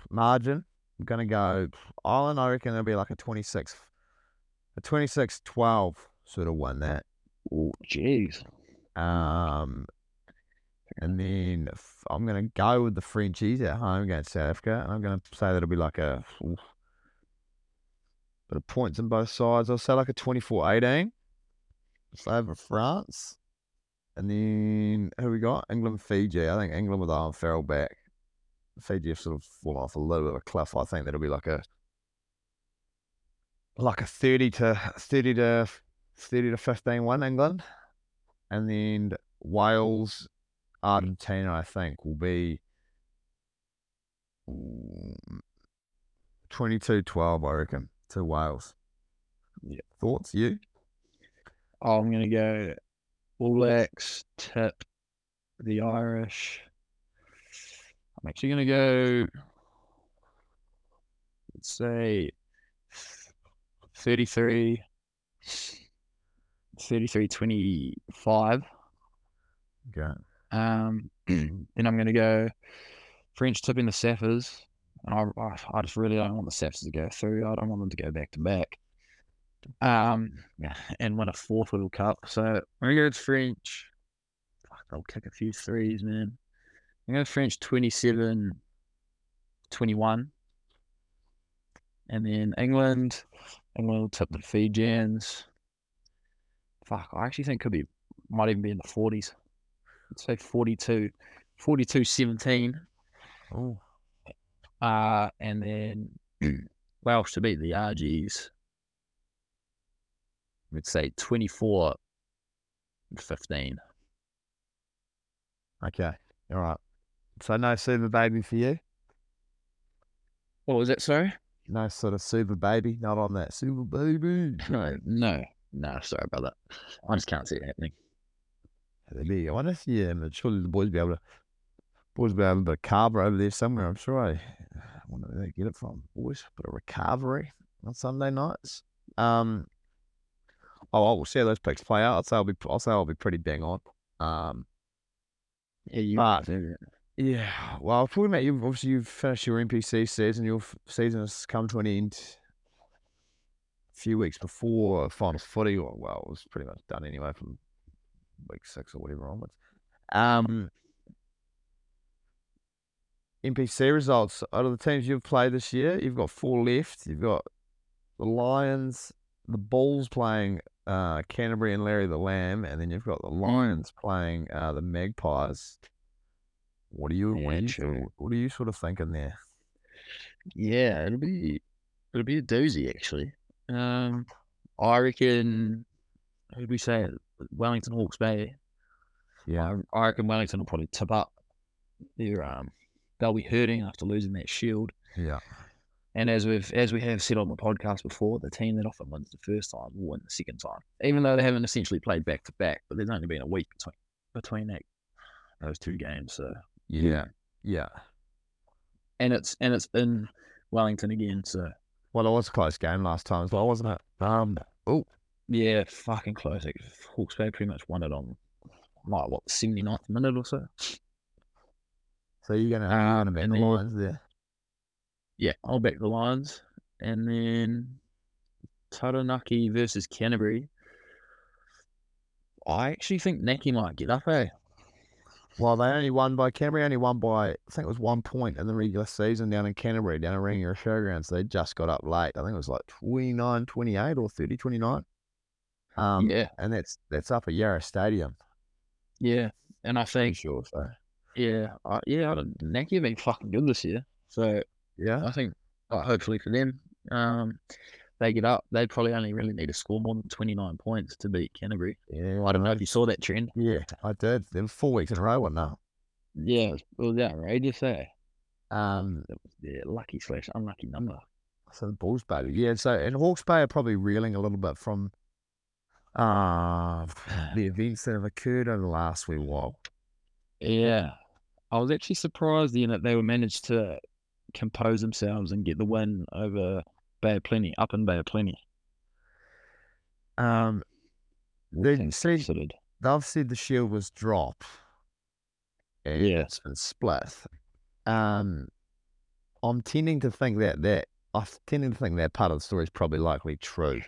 Margin. I'm gonna go Ireland. I reckon it'll be like a 26, a 26-12 sort of win that. Oh, jeez. Um, and then I'm going to go with the Frenchies at home against South Africa. And I'm going to say that'll be like a oof, bit of points on both sides. I'll say like a 24 18 over France. And then who we got? England, Fiji. I think England with Arm Farrell back. Fiji have sort of fallen off a little bit of a cliff. I think that'll be like a like a 30 to 30 to 30 to 15 win England. And then Wales, mm-hmm. Argentina, I think, will be 22 12, I reckon, to Wales. Yeah. Thoughts? You? Oh, I'm gonna go All Blacks, tip the Irish. I'm actually gonna go let's say 33 33 25. Okay. Um, then I'm going to go French tipping the Saffers. And I, I, I just really don't want the Saffers to go through. I don't want them to go back to back. Um, yeah, and win a fourth World Cup. So I'm going to go French. Fuck, they'll kick a few threes, man. I'm going to French 27 21. And then England. England will tip the Fijians. Fuck, I actually think could be, might even be in the 40s. I'd say 42, 42 17. Oh, Uh, and then Welsh to beat the Argies. We'd say 24 15. okay. All right. So no super baby for you? What was it, sorry? No sort of super baby? Not on that super baby. No, no, no, sorry about that. I just can't see it happening. There you go. I wonder if, yeah, but surely the boys be able to, boys be able to bit of carver over there somewhere. I'm sure I, I wonder where they get it from. Boys, bit of recovery on Sunday nights. Um, oh, we'll see how those picks play out. I'll say I'll be, I'll say I'll be pretty bang on. Um, Yeah, you But- yeah. Well, talking about you, obviously you've finished your NPC season. Your season has come to an end a few weeks before finals footy, or well, it was pretty much done anyway from week six or whatever onwards. Um, NPC results out of the teams you've played this year, you've got four left. You've got the Lions, the Bulls playing uh, Canterbury and Larry the Lamb, and then you've got the Lions playing uh, the Magpies. What are you? what, are you what are you sort of thinking there? Yeah, it'll be it'll be a doozy actually. Um, I reckon. Who'd we say? Wellington Hawke's Bay. Yeah, I, I reckon Wellington will probably tip up. They're um, they'll be hurting after losing that shield. yeah, And as we've as we have said on the podcast before, the team that often wins the first time will win the second time, even though they haven't essentially played back to back. But there's only been a week between between that those two games. So yeah, yeah. and it's and it's in Wellington again. So Well, it was a close game last time as well, wasn't it? Um, oh, yeah, fucking close. Like, Hawke's Bay pretty much won it on like what 79th minute or so. So you're gonna, Um, you're gonna bet the then- Lions there. Yeah, I'll back the Lions. And then Taranaki versus Canterbury. I actually think Naki might get up, eh? Well, they only won by Canterbury, only won by I think it was one point in the regular season down in Canterbury, down at Rangiora Showgrounds. They just got up late. I think it was like 29, 28 or 30, 29. Um, yeah, and that's that's up at Yarrow Stadium. yeah. And I think, sure. So yeah, I, yeah, I don't, Naki have been fucking good this year. So yeah, I think, uh, hopefully for them, um, they get up. They probably only really need to score more than 29 points to beat Canterbury. yeah, I don't know if you saw that trend. yeah. I did. Them four weeks in a row, wasn't it? Yeah, it was, it was outrageous, eh? Um, That was their lucky slash unlucky number. so the Bulls baby, yeah. So and Hawke's Bay are probably reeling a little bit from uh the events that have occurred over the last wee while. Yeah. I was actually surprised you know, they were managed to compose themselves and get the win over Bay of Plenty, up in Bay of Plenty. Um, they they've said the shield was dropped. and Yeah. it's been split. Um, I'm tending to think that that I'm tending to think that part of the story is probably likely true.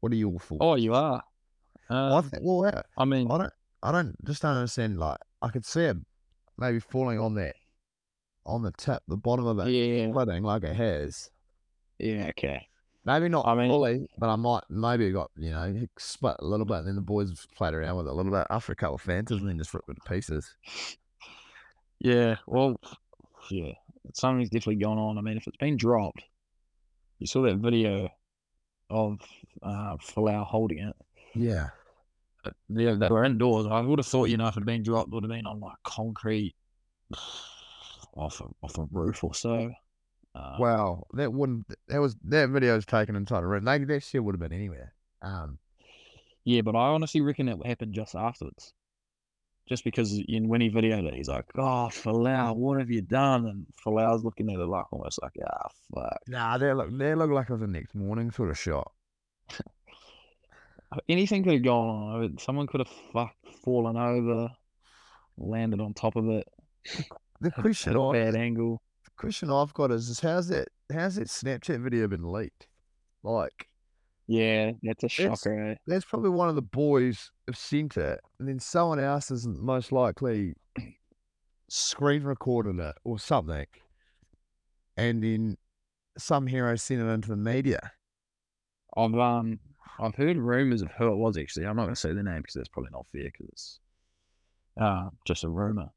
What are your thoughts? Oh, you are. I Uh, think, well, yeah, I mean, I don't, I don't, just don't understand. Like, I could see it maybe falling on that, on the tip, the bottom of it, yeah, splitting like it has. yeah, okay. Maybe not I mean- fully, but I might maybe it got you know split a little bit, and then the boys played around with it a little bit after a couple of fantas, and then just ripped it to pieces. Yeah, well, yeah, something's definitely gone on. I mean, if it's been dropped, you saw that video of uh, Folau holding it. Yeah, yeah, they were indoors. I would have thought, you know, if it had been dropped, it would have been on like concrete off a, off a roof or so. Uh, Well, that wouldn't. That was that video was taken inside a room. Maybe that shit would have been anywhere. Um, yeah, but I honestly reckon it happened just afterwards. Just because in when he videoed it, he's like, "Oh, Folau, what have you done?" And Folau's looking at it like almost like, "Ah, fuck." nah, they look they look like it was the next morning sort of shot. Anything could have gone on. Someone could have fuck, fallen over, landed on top of it, The at question, a I, bad angle. the question I've got is, is how's that how's that Snapchat video been leaked? Like Yeah, that's a shocker. Eh? that's probably one of the boys have sent it, and then someone else has most likely screen recorded it or something, and then some hero sent it into the media. I've um I've heard rumors of who it was actually. I'm not gonna say the name because that's probably not fair because it's uh just a rumor.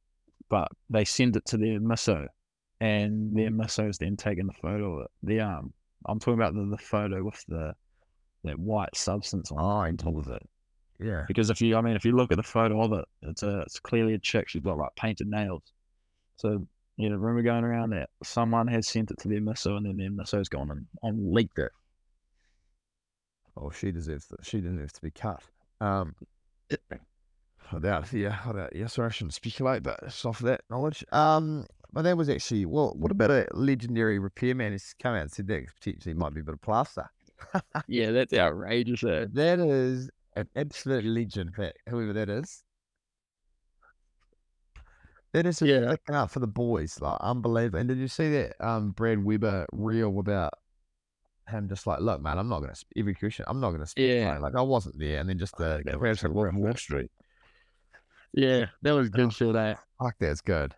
But they send it to their misso, and their misso's then taking the photo of it. The um I'm talking about the, the photo with the that white substance on Oh, top of it. Yeah, Because if you I mean if you look at the photo of it, it's a it's clearly a chick. She's got like painted nails. So you know, rumor going around that someone has sent it to their misso, and then their misso's gone and on leaked it. oh, she deserves the, she deserves to be cut. Um, without yeah, without yeah, sorry, I shouldn't speculate, but it's off that knowledge. Um, but that was actually well. What about a legendary repairman who's come out and said that potentially might be a bit of plaster? Yeah, that's outrageous. Eh? That is an absolute legend, that whoever that is. That is Yeah. up for the boys, like unbelievable. And did you see that um Brad Weber reel about him just like, look, man, I'm not gonna sp- every question, I'm not gonna speak, Yeah. like I wasn't there, and then just the that crowd said, Wall Street." Yeah, that was good shit. Eh? Fuck, that's good.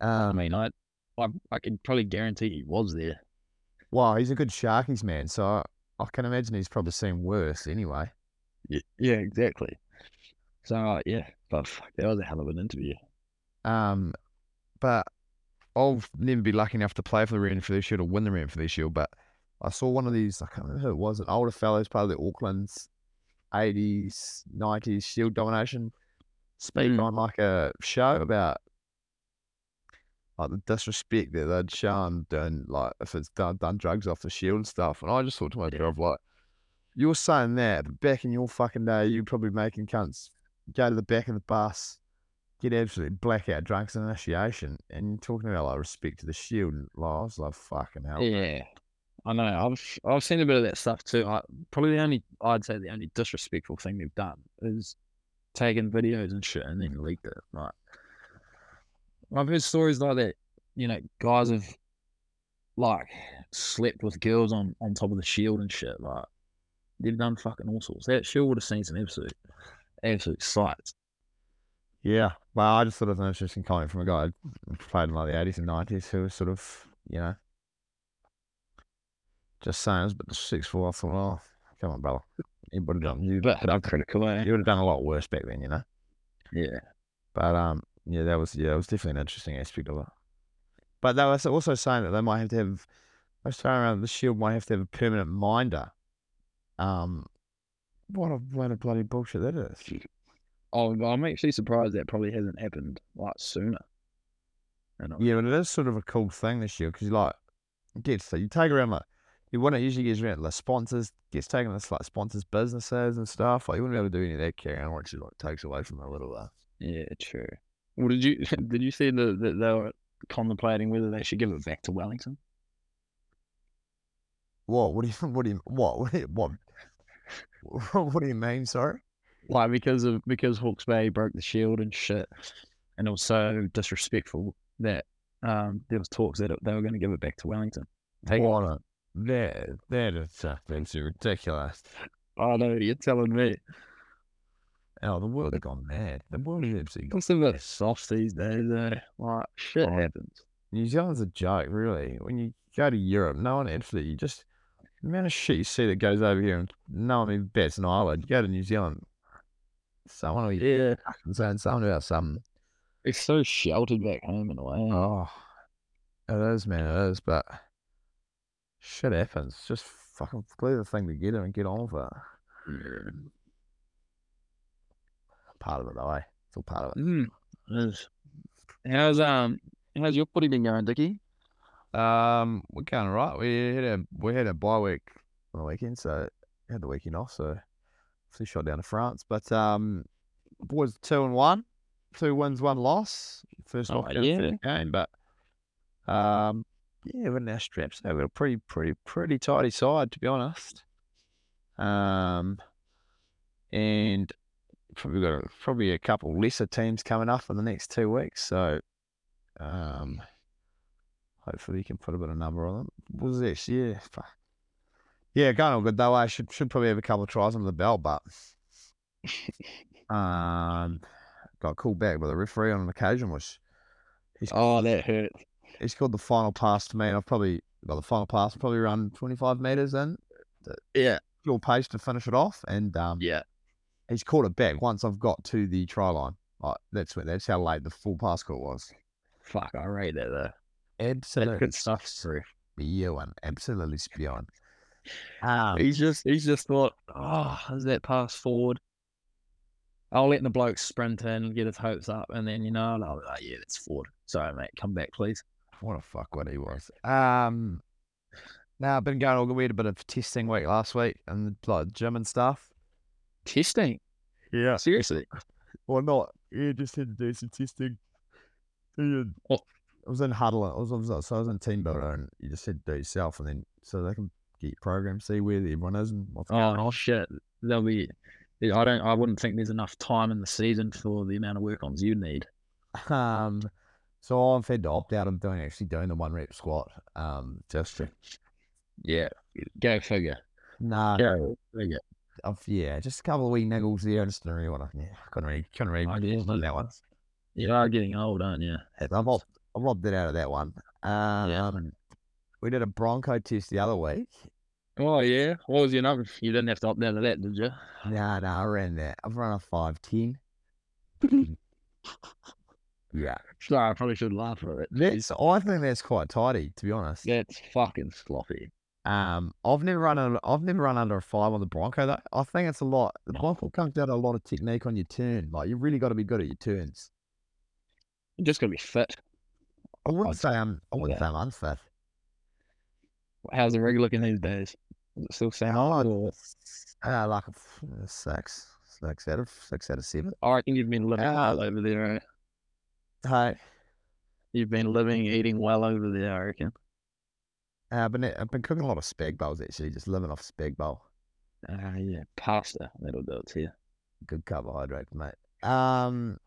I Um, mean, I, I, I can probably guarantee he was there. Wow, he's a good Sharkies man, so I, I can imagine he's probably seen worse anyway. Yeah, yeah exactly. So uh, yeah, but fuck, that was a hell of an interview. Um, but I'll never be lucky enough to play for the Ranfurly Shield or win the Ranfurly Shield. But I saw one of these, I can't remember who it was, an older fellows, part of the Auckland's 80s, 90s Shield domination, speak Mm. on like a show about like the disrespect that they'd shown doing, like if it's done, done drugs off the Shield and stuff. And I just thought to myself, like, you're saying that, but back in your fucking day, you're probably making cunts go to the back of the bus, get absolutely blackout drunks in initiation, and you're talking about like respect to the shield. And like, I was like, fucking hell. Yeah, I know. I've I've seen a bit of that stuff too. I, probably the only I'd say the only disrespectful thing they've done is taking videos and shit and then leaked it. Like I've heard stories like that. You know, guys have like slept with girls on on top of the shield and shit. Like they've done fucking all sorts. That shield would have seen some absolute absolute sights. Yeah. Well, I just thought it was an interesting comment from a guy who played in like the 80s and 90s who was sort of, you know, just saying, but the bit disrespectful. I thought, oh, come on, brother. You would have done, you, But I'm critical, eh? you would have done a lot worse back then, you know? Yeah. But um, yeah, that was yeah, it was definitely an interesting aspect of it. But they were also saying that they might have to have, I was throwing around the shield might have to have a permanent minder. Um, what a what a bloody bullshit that is. Oh, I'm actually surprised that probably hasn't happened like sooner. Yeah, but it is sort of a cool thing this year because you like it gets you take around like you want it usually gets around the sponsors gets taken to like sponsors businesses and stuff. Like you wouldn't be able to do any of that carry on, which is like takes away from a little uh Yeah, true. Well, did you did you see the, that they were contemplating whether they should give it back to Wellington? what what do you what do you what what do you, what what do you mean? Sorry. Like because of because Hawke's Bay broke the shield and shit, and it was so disrespectful that um there was talks that it, they were going to give it back to Wellington. Take What a that that is that's ridiculous. Oh no, you're telling me. Oh, the world has gone mad. The world is absolutely gone. A soft these days, though. Like shit happens. New Zealand's a joke, really. When you go to Europe, no one absolutely you just the amount of shit you see that goes over here and no one even bats an eyelid. You go to New Zealand, someone will be Yeah, fucking saying something about something. it's so sheltered back home in a way. Oh, it is, man, it is. But shit happens. Just fucking clear the thing together and get on with it. Part of it, though, eh? It's all part of it. Mm, it is. How's um how's your footy been going, Dickie? Um, we're going all right. We had a we had a bye week on the weekend, so had the weekend off. So flew shot down to France, but um, boys two and one, two wins, one loss. First Oh, yeah. first game, but um, yeah, we're our straps. So we're a pretty, pretty, pretty tidy side, to be honest. Um, and probably got a, probably a couple lesser teams coming up in the next two weeks. So, um, hopefully you can put a bit of number on them. What was this? Yeah, fuck. yeah, going all good though. I should should probably have a couple of tries under the belt, but um, got called back by the referee on an occasion, which Oh, that hurt. He called the final pass to me, and I've probably got the final pass, probably run 25 meters in, Yeah, pure pace to finish it off, and um, yeah. he's caught it back once I've got to the try line. That's when that's how late the full pass call was. Fuck, I rate that though. Absolutely good stuff, Drew. spewing, absolutely spewing. Um, He's just he's just thought, oh, is that pass forward? I'll let the bloke sprint in and get his hopes up, and then you know, and I'll be like, yeah, that's forward. Sorry, mate, come back, please. What a fuck what he was. Um, now I've been going all. We had a bit of testing week last week and like gym and stuff. Testing, Yeah. seriously. Or not. Yeah, just had to do some testing. What? I was in huddle. I was, I was, so I was in team builder, and you just had to do it yourself, and then so they can get your program, see where everyone is and what's Oh, oh shit, there'll be. I don't. I wouldn't think there's enough time in the season for the amount of work ons you need. Um, so I've had to opt out of doing actually doing the one rep squat. Um, just to, Yeah, go figure. nah, Go figure. I've, yeah, just a couple of wee niggles there. I just didn't really want to. Yeah, couldn't really, couldn't really I guess. do that one. You are getting old, aren't you? I've opted, I've opted out of that one. Um, we did a Bronco test the other week. Oh yeah. What was your number? You didn't have to opt out of that, did you? Nah, nah, I ran that. I've run a five ten. yeah, Sorry, I probably should laugh at it. that's. I think that's quite tidy, to be honest. That's fucking sloppy. Um, I've never run. Under, I've never run under a five on the Bronco. Though I think it's a lot. The Bronco comes down to a lot of technique on your turn. Like you really got to be good at your turns. You're just gonna be fit. I wouldn't I'd- say I'm. I wouldn't yeah. say I'm unfit. How's the rig looking these days? Is it still sound Oh, or Uh, like a six, six out of six out of seven. I reckon you've been living well over there, eh? Hey, You've been living, eating well over there, I reckon. Uh, but I've been cooking a lot of spag bowls actually, just living off spag bowl. Uh, yeah, pasta. That'll do it to you. Good carbohydrate, mate. Um,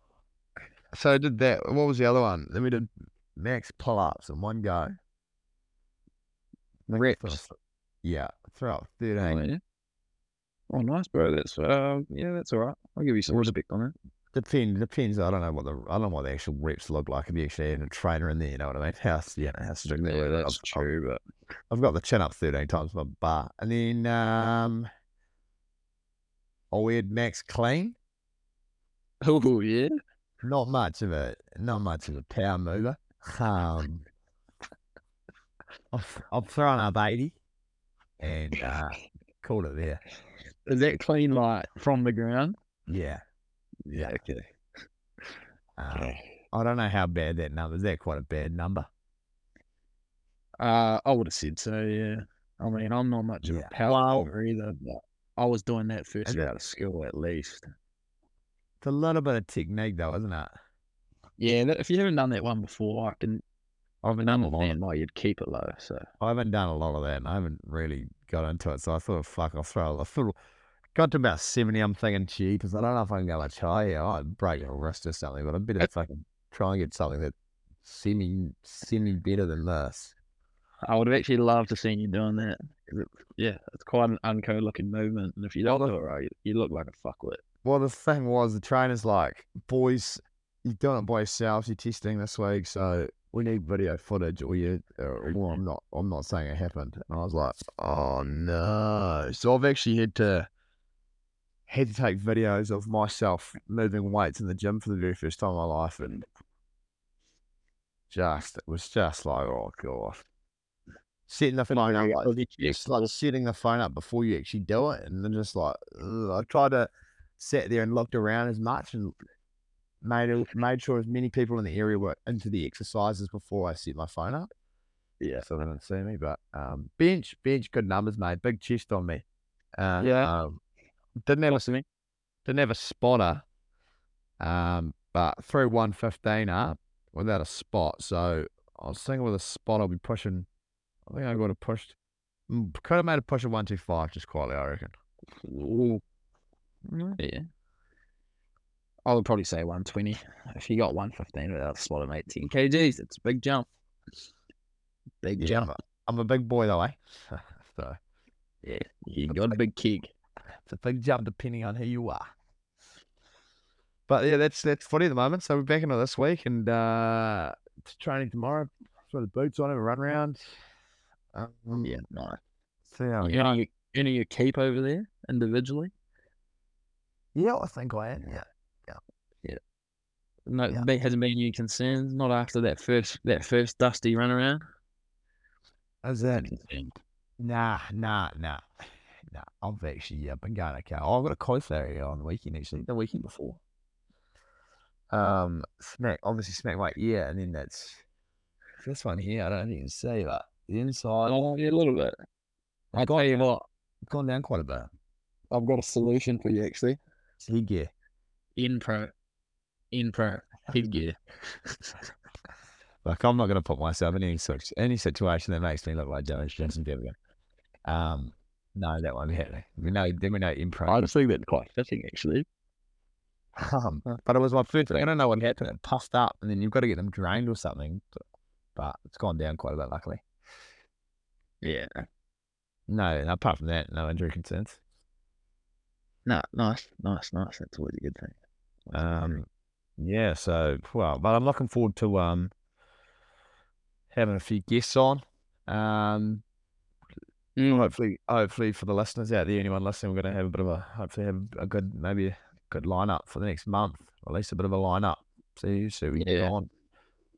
so I did that. What was the other one? Then we did max pull ups in one go. Reps. Yeah, throughout Oh, 13. yeah. Oh, nice, bro. That's uh, yeah, that's all right. I'll give you some respect on it. Depends. Depends. I don't know what the I don't know what the actual reps look like if you actually had a trainer in there. You know what I mean? How yeah, how strict they Yeah, were. that's I've, true, but I've, I've got the chin up thirteen times my bar, and then um, I had max clean. oh yeah, Not much of a not much of a power mover. Um, I've, I've thrown up eighty, and uh, called it there. is that clean like from the ground? Yeah, yeah. okay. Um, I don't know how bad that number is. That quite a bad number. Uh, I would have said so. Yeah. I mean, I'm not much of Yeah. a power mover either, but I was doing that first year out of school at least. It's a little bit of technique, though, isn't it? Yeah, if you haven't done that one before, I can I haven't done a lot. understand why you'd keep it low. So I haven't done a lot of that, and I haven't really got into it. So I thought, fuck, I'll throw. a thought, got to about seventy. I'm thinking, gee, because I don't know if I can go much higher. I'd break a wrist or something, but I'm better fucking try and get something that semi semi better than this. I would have actually loved to seen you doing that. it- yeah, it's quite an unco looking movement, and if you don't Well, do it right, you, you look like a fuckwit. Well, the thing was, the trainer's like, boys, you're doing it by yourselves. You're testing this week, so we need video footage, or you, or well, mm. I'm not, I'm not saying it happened. And I was like, oh no. So I've actually had to had to take videos of myself moving weights in the gym for the very first time in my life, and just it was just like, oh god. Setting the phone up, like, just like setting the phone up before you actually do it, and then just like ugh, I tried to sat there and looked around as much and made it, made sure as many people in the area were into the exercises before I set my phone up. Yeah. So they didn't see me. But um, bench, bench, good numbers, mate. Big chest on me. Uh, Yeah. Um, didn't have a, Listening. didn't have a spotter. Um, but threw one fifteen up without a spot. So I was thinking with a spot, I'll be pushing. I think I got to push. Could have made a push of one two five just quietly. I reckon. Ooh. Yeah. I would probably say 120. If you got 115 without a spot of 18 kgs, it's a big jump. Big Yeah, jump. I'm a, I'm a big boy though, eh? so Yeah. You got a big keg. It's a big jump depending on who you are. But yeah, that's that's footy at the moment. So we're back into this week and uh training tomorrow. Throw the boots on, have a run around. Um, Yeah, nice. See how You know, any you keep over there individually? Yeah, I think I am. Yeah. No, Yeah. there hasn't been any concerns. Not after that first that first dusty run around. How's that? Nah, nah, nah. Nah, I've actually yeah, been going okay. Oh, I've got a cauliflower area on the weekend actually, the weekend before. Um, smack, obviously smack my ear, and then that's this one here. I don't know if you can see, but the inside, Oh, yeah, a little bit. I I've tell you what, gone down quite a bit. I've got a solution for you actually. Headgear. In pro, in pro headgear. Like I'm not going to put myself in any such any situation that makes me look like Jonas Johnson Devigan. Um, no, that happening. We know, then we know improv. I just think that's quite fitting actually. Um, but it was my first thing. I don't know what happened. It puffed up, and then you've got to get them drained or something. But, it's gone down quite a bit, luckily. Yeah. No, apart from that, no injury concerns. No, nice, nice, nice. That's always a good thing. Um, yeah. So, well, but I'm looking forward to um having a few guests on. Um. Mm, hopefully, hopefully for the listeners out there, anyone listening, we're going to have a bit of a hopefully have a good maybe a good lineup for the next month, or at least a bit of a lineup. See, see we get Yeah. on.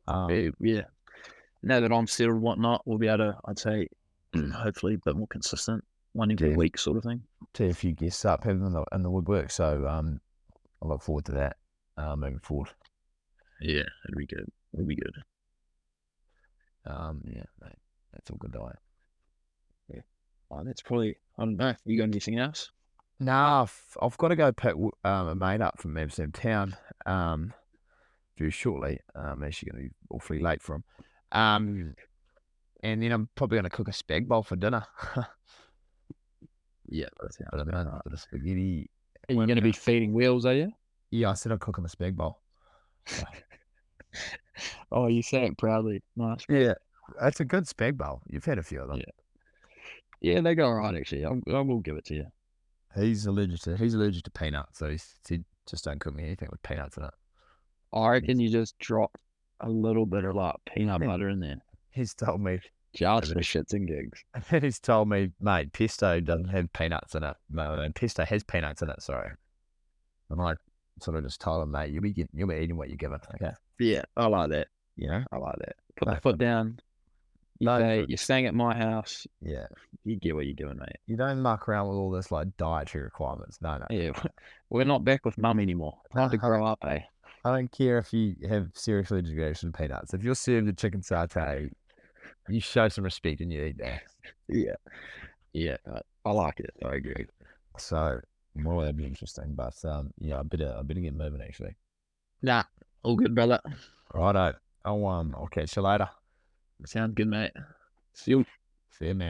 Um, yeah. Now that I'm settled and whatnot, we'll be able to, I'd say, hopefully a bit more consistent, one every Yeah. week sort of thing. tee a few guests up, have them in the, in the woodwork. So um, I look forward to that uh, moving forward. Yeah, it'd be good. It'd be good. Um, yeah, mate, that's all good diet. Oh, that's probably, I don't know. You got anything else? Nah, I've, I've got to go pick um, a mate up from Amsterdam Town um, very shortly. Um, actually going to be awfully late for him. Um, and then I'm probably gonna cook a spag bowl for dinner. Yeah, that sounds Bit of- about right. bit of spaghetti. Are you going to be feeding wheels, are you? Yeah, I said I'd cook him a spag bowl. Oh, you say it proudly. Nice. Yeah, that's a good spag bowl. You've had a few of them. Yeah. Yeah, they go all right, actually. I'll, I will give it to you. He's allergic to he's allergic to peanuts, so he said just don't cook me anything with peanuts in it. I reckon you just drop a little bit of like peanut Yeah. butter in there. He's told me Just for shits and gigs. he's told me, mate, pesto doesn't have peanuts in it. No, and pesto has peanuts in it. Sorry, and I sort of just told him, mate, you'll be getting, you'll be eating what you're given. Okay, Yeah, I like that. you know, I like that. Put the No, foot down. You No, say, but- you're staying at my house. yeah. You get what you're doing, mate. You don't muck around with all this like dietary requirements. No, no. Yeah, we're not back with mum anymore. Time to grow up, eh? I don't care if you have serious allergic reaction to peanuts. If you're served a chicken satay, you show some respect and you eat that. Yeah. Yeah, I- I like it. I agree. So, well, that'd be interesting. But um, yeah, I better, I better get moving actually. Nah, all good, brother. Righto. I'll um, I'll catch you later. Sounds good, mate. See you. See you, man.